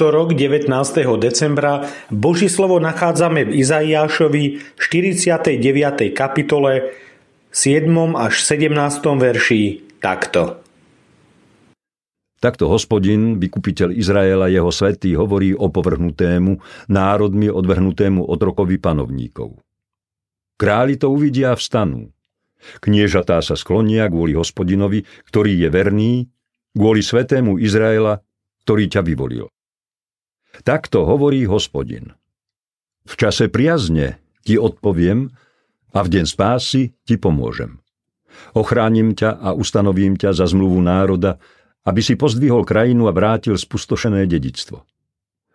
útorok 19. decembra Boží slovo nachádzame v Izaiášovi 49. kapitole 7. až 17. verši takto. Takto hospodin, vykupiteľ Izraela, jeho svetý, hovorí o povrhnutému, národmi odvrhnutému otrokovi panovníkov. Králi to uvidia a vstanú. Kniežatá sa sklonia kvôli hospodinovi, ktorý je verný, kvôli svetému Izraela, ktorý ťa vyvolil. Takto hovorí hospodin. V čase priazne ti odpoviem a v deň spásy ti pomôžem. Ochránim ťa a ustanovím ťa za zmluvu národa, aby si pozdvihol krajinu a vrátil spustošené dedictvo.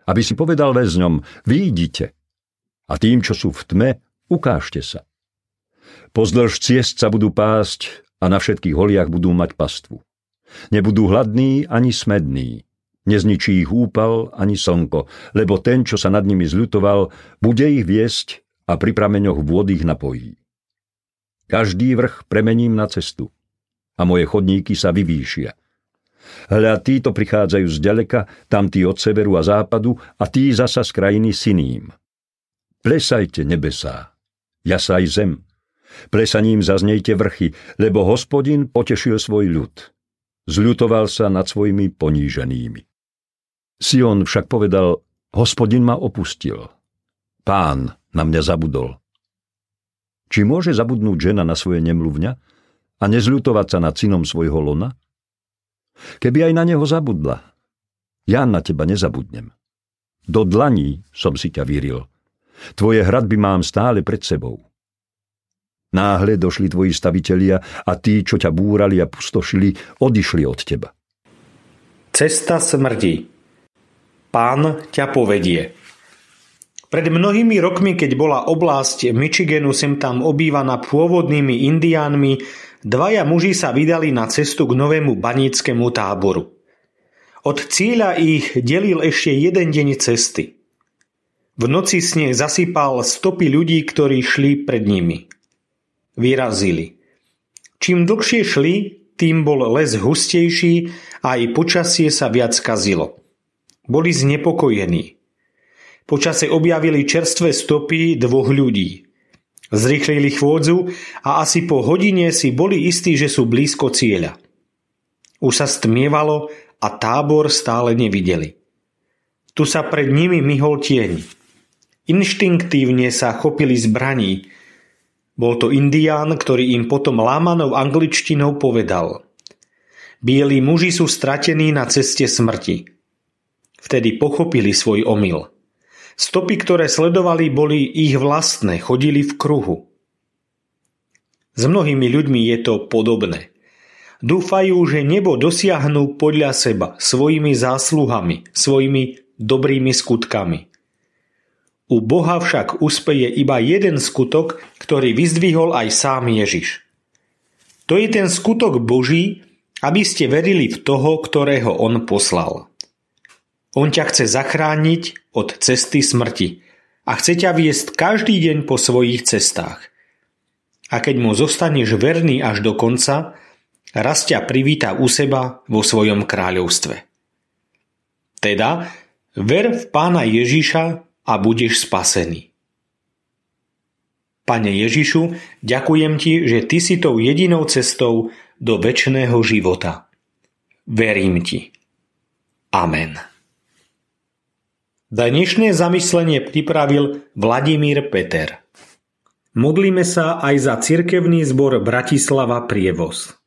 Aby si povedal väzňom, výjdite. A tým, čo sú v tme, ukážte sa. Pozdĺž ciest sa budú pásť a na všetkých holiach budú mať pastvu. Nebudú hladní ani smední, Nezničí ich úpal ani slnko, lebo ten, čo sa nad nimi zľutoval, bude ich viesť a pri prameňoch vôd ich napojí. Každý vrch premením na cestu a moje chodníky sa vyvýšia. Hľa títo prichádzajú z ďaleka, tamtí od severu a západu a tí zasa z krajiny syným. Plesajte nebesá, jasaj zem. Plesaním zaznejte vrchy, lebo hospodin potešil svoj ľud. Zľutoval sa nad svojimi poníženými. Sion však povedal, hospodin ma opustil. Pán na mňa zabudol. Či môže zabudnúť žena na svoje nemluvňa a nezľutovať sa nad synom svojho lona? Keby aj na neho zabudla, ja na teba nezabudnem. Do dlaní som si ťa vyril. Tvoje hradby mám stále pred sebou. Náhle došli tvoji stavitelia a tí, čo ťa búrali a pustošili, odišli od teba. Cesta smrti Pán ťa povedie. Pred mnohými rokmi, keď bola oblasť Michiganu sem tam obývaná pôvodnými indiánmi, dvaja muži sa vydali na cestu k novému baníckému táboru. Od cieľa ich delil ešte jeden deň cesty. V noci sneh zasypal stopy ľudí, ktorí šli pred nimi. Vyrazili. Čím dlhšie šli, tým bol les hustejší a aj počasie sa viac kazilo. Boli znepokojení. Počase objavili čerstvé stopy dvoch ľudí. Zrychlili chôdzu a asi po hodine si boli istí, že sú blízko cieľa. Už sa stmievalo a tábor stále nevideli. Tu sa pred nimi myhol tieň. Inštinktívne sa chopili zbraní. Bol to indián, ktorý im potom lámanou angličtinou povedal. Bielí muži sú stratení na ceste smrti. Vtedy pochopili svoj omyl. Stopy, ktoré sledovali, boli ich vlastné, chodili v kruhu. S mnohými ľuďmi je to podobné. Dúfajú, že nebo dosiahnu podľa seba, svojimi zásluhami, svojimi dobrými skutkami. U Boha však uspeje iba jeden skutok, ktorý vyzdvihol aj sám Ježiš. To je ten skutok Boží, aby ste verili v toho, ktorého On poslal. On ťa chce zachrániť od cesty smrti a chce ťa viesť každý deň po svojich cestách. A keď mu zostaneš verný až do konca, raz ťa privíta u seba vo svojom kráľovstve. Teda, ver v pána Ježiša a budeš spasený. Pane Ježišu, ďakujem ti, že ty si tou jedinou cestou do väčšného života. Verím ti. Amen. Dnešné zamyslenie pripravil Vladimír Peter. Modlíme sa aj za cirkevný zbor Bratislava Prievoz.